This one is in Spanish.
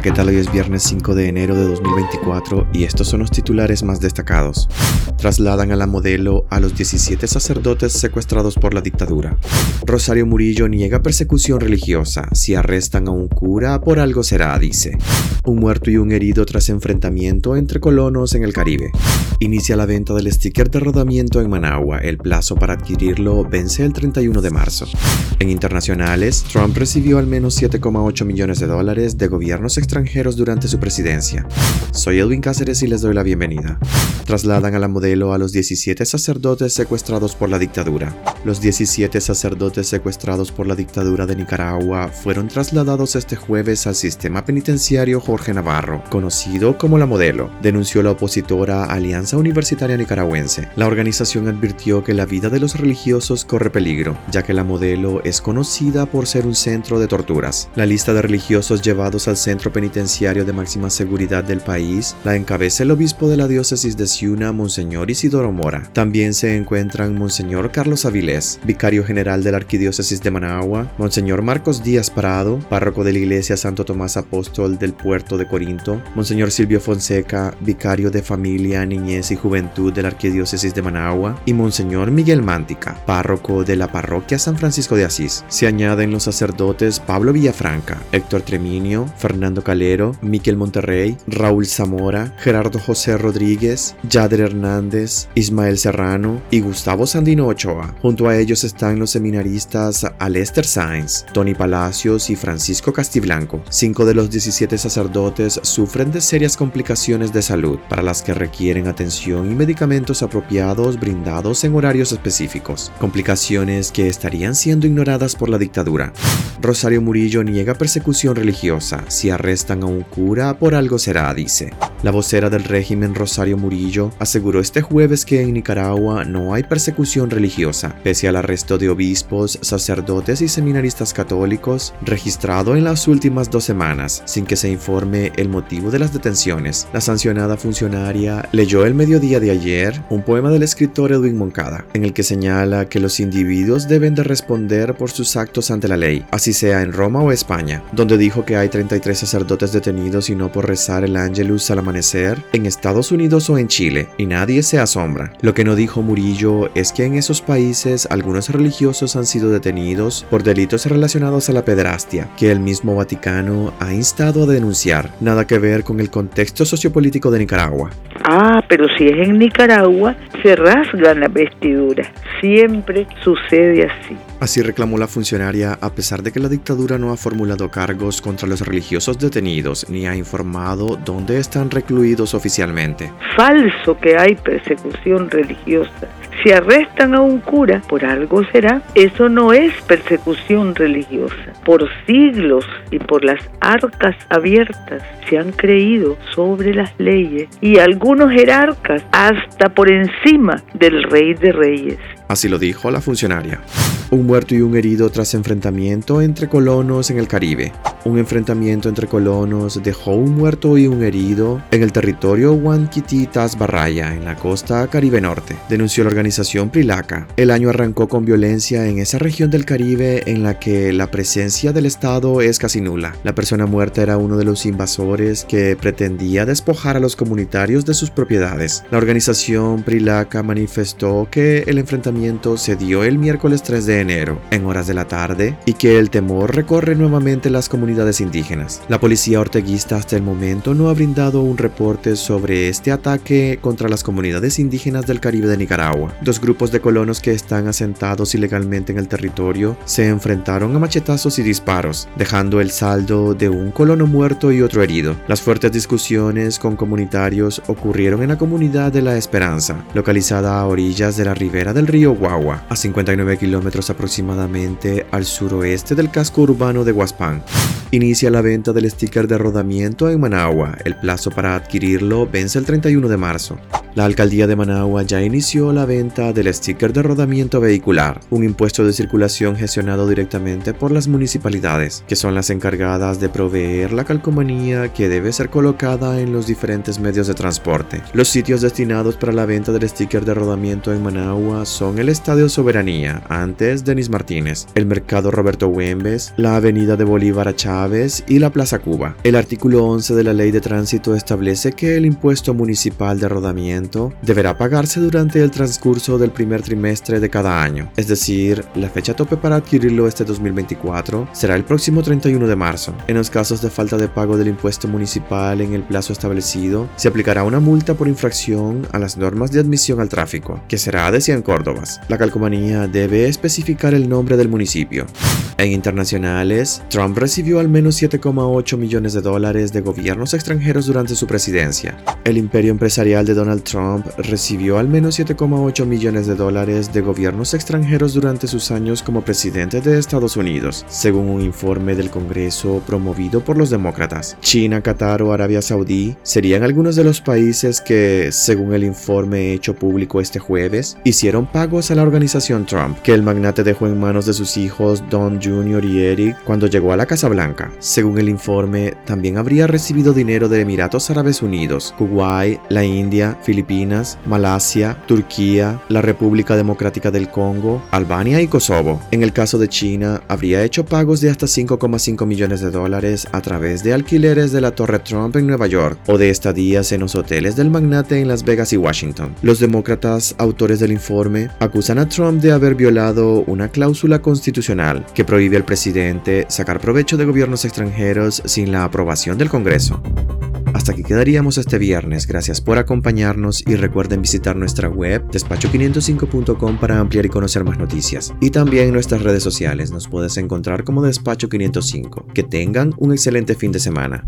Hola, ¿qué tal? Hoy es viernes 5 de enero de 2024 y estos son los titulares más destacados. Trasladan a la modelo a los 17 sacerdotes secuestrados por la dictadura. Rosario Murillo niega persecución religiosa. Si arrestan a un cura, por algo será, dice. Un muerto y un herido tras enfrentamiento entre colonos en el Caribe. Inicia la venta del sticker de rodamiento en Managua. El plazo para adquirirlo vence el 31 de marzo. En internacionales, Trump recibió al menos 7,8 millones de dólares de gobiernos extranjeros durante su presidencia. Soy Edwin Cáceres y les doy la bienvenida. Trasladan a la modelo a los 17 sacerdotes secuestrados por la dictadura. Los 17 sacerdotes secuestrados por la dictadura de Nicaragua fueron trasladados este jueves al sistema penitenciario Jorge Navarro, conocido como la modelo, denunció la opositora Alianza Universitaria Nicaragüense. La organización advirtió que la vida de los religiosos corre peligro, ya que la modelo es conocida por ser un centro de torturas. La lista de religiosos llevados al centro penitenciario de máxima seguridad del país la encabeza el obispo de la diócesis de Ciuna, Monseñor Isidoro Mora. También se encuentran Monseñor Carlos Avilés, vicario general de la Arquidiócesis de Managua, Monseñor Marcos Díaz Parado, párroco de la Iglesia Santo Tomás Apóstol del Puerto de Corinto, Monseñor Silvio Fonseca, vicario de Familia, Niñez y Juventud de la Arquidiócesis de Managua, y Monseñor Miguel Mántica, párroco de la Parroquia San Francisco de Asís. Se añaden los sacerdotes Pablo Villafranca, Héctor Treminio, Fernando Calero, Miquel Monterrey, Raúl Zamora, Gerardo José Rodríguez, Yader Hernández, Ismael Serrano y Gustavo Sandino Ochoa. Junto a ellos están los seminaristas Alester Sainz, Tony Palacios y Francisco Castiblanco. Cinco de los 17 sacerdotes sufren de serias complicaciones de salud, para las que requieren atención y medicamentos apropiados brindados en horarios específicos. Complicaciones que estarían siendo ignoradas por la dictadura. Rosario Murillo niega persecución religiosa. Si arrestan a un cura, por algo será, dice. La vocera del régimen Rosario Murillo aseguró este jueves que en Nicaragua no hay persecución religiosa, pese al arresto de obispos, sacerdotes y seminaristas católicos registrado en las últimas dos semanas, sin que se informe el motivo de las detenciones. La sancionada funcionaria leyó el mediodía de ayer un poema del escritor Edwin Moncada, en el que señala que los individuos deben de responder por sus actos ante la ley, así sea en Roma o España, donde dijo que hay 33 sacerdotes detenidos y no por rezar el Angelus al amanecer en Estados Unidos o en Chile, y nadie se asombra. Lo que no dijo Murillo es que en esos países algunos religiosos han sido detenidos por delitos relacionados a la pederastia, que el mismo Vaticano ha instado a denunciar, nada que ver con el contexto sociopolítico de Nicaragua. Ah, pero si es en Nicaragua, se rasgan la vestidura. Siempre sucede así. Así reclamó la funcionaria a pesar de que la dictadura no ha formulado cargos contra los religiosos detenidos ni ha informado dónde están recluidos oficialmente. Falso que hay persecución religiosa. Si arrestan a un cura, por algo será. Eso no es persecución religiosa. Por siglos y por las arcas abiertas se han creído sobre las leyes y algunos jerarcas hasta por encima del rey de reyes. Así lo dijo la funcionaria. Un muerto y un herido tras enfrentamiento entre colonos en el Caribe. Un enfrentamiento entre colonos dejó un muerto y un herido en el territorio Huanquititas Barraya, en la costa Caribe Norte, denunció la organización Prilaca. El año arrancó con violencia en esa región del Caribe en la que la presencia del Estado es casi nula. La persona muerta era uno de los invasores que pretendía despojar a los comunitarios de sus propiedades. La organización Prilaca manifestó que el enfrentamiento se dio el miércoles 3 de enero, en horas de la tarde, y que el temor recorre nuevamente las comunidades indígenas. La policía orteguista hasta el momento no ha brindado un reporte sobre este ataque contra las comunidades indígenas del Caribe de Nicaragua. Dos grupos de colonos que están asentados ilegalmente en el territorio se enfrentaron a machetazos y disparos, dejando el saldo de un colono muerto y otro herido. Las fuertes discusiones con comunitarios ocurrieron en la comunidad de La Esperanza, localizada a orillas de la ribera del río A 59 kilómetros aproximadamente al suroeste del casco urbano de Huaspán. Inicia la venta del sticker de rodamiento en Managua. El plazo para adquirirlo vence el 31 de marzo. La alcaldía de Managua ya inició la venta del sticker de rodamiento vehicular, un impuesto de circulación gestionado directamente por las municipalidades, que son las encargadas de proveer la calcomanía que debe ser colocada en los diferentes medios de transporte. Los sitios destinados para la venta del sticker de rodamiento en Managua son el Estadio Soberanía, antes Denis Martínez, el Mercado Roberto Güembes, la Avenida de Bolívar a Y la Plaza Cuba. El artículo 11 de la Ley de Tránsito establece que el impuesto municipal de rodamiento deberá pagarse durante el transcurso del primer trimestre de cada año, es decir, la fecha tope para adquirirlo este 2024 será el próximo 31 de marzo. En los casos de falta de pago del impuesto municipal en el plazo establecido, se aplicará una multa por infracción a las normas de admisión al tráfico, que será de 100 córdobas. La calcomanía debe especificar el nombre del municipio. En internacionales, Trump recibió al menos 7,8 millones de dólares de gobiernos extranjeros durante su presidencia. El imperio empresarial de Donald Trump recibió al menos 7,8 millones de dólares de gobiernos extranjeros durante sus años como presidente de Estados Unidos, según un informe del Congreso promovido por los demócratas. China, Qatar o Arabia Saudí serían algunos de los países que, según el informe hecho público este jueves, hicieron pagos a la organización Trump, que el magnate dejó en manos de sus hijos Don Jr. y Eric cuando llegó a la Casa Blanca. Según el informe, también habría recibido dinero de Emiratos Árabes Unidos, Kuwait, la India, Filipinas, Malasia, Turquía, la República Democrática del Congo, Albania y Kosovo. En el caso de China, habría hecho pagos de hasta 5,5 millones de dólares a través de alquileres de la Torre Trump en Nueva York o de estadías en los hoteles del magnate en Las Vegas y Washington. Los demócratas, autores del informe, acusan a Trump de haber violado una cláusula constitucional que prohíbe al presidente sacar provecho de gobiernos extranjeros sin la aprobación del Congreso. Hasta aquí quedaríamos este viernes. Gracias por acompañarnos y recuerden visitar nuestra web despacho505.com para ampliar y conocer más noticias. Y también nuestras redes sociales nos puedes encontrar como Despacho 505. Que tengan un excelente fin de semana.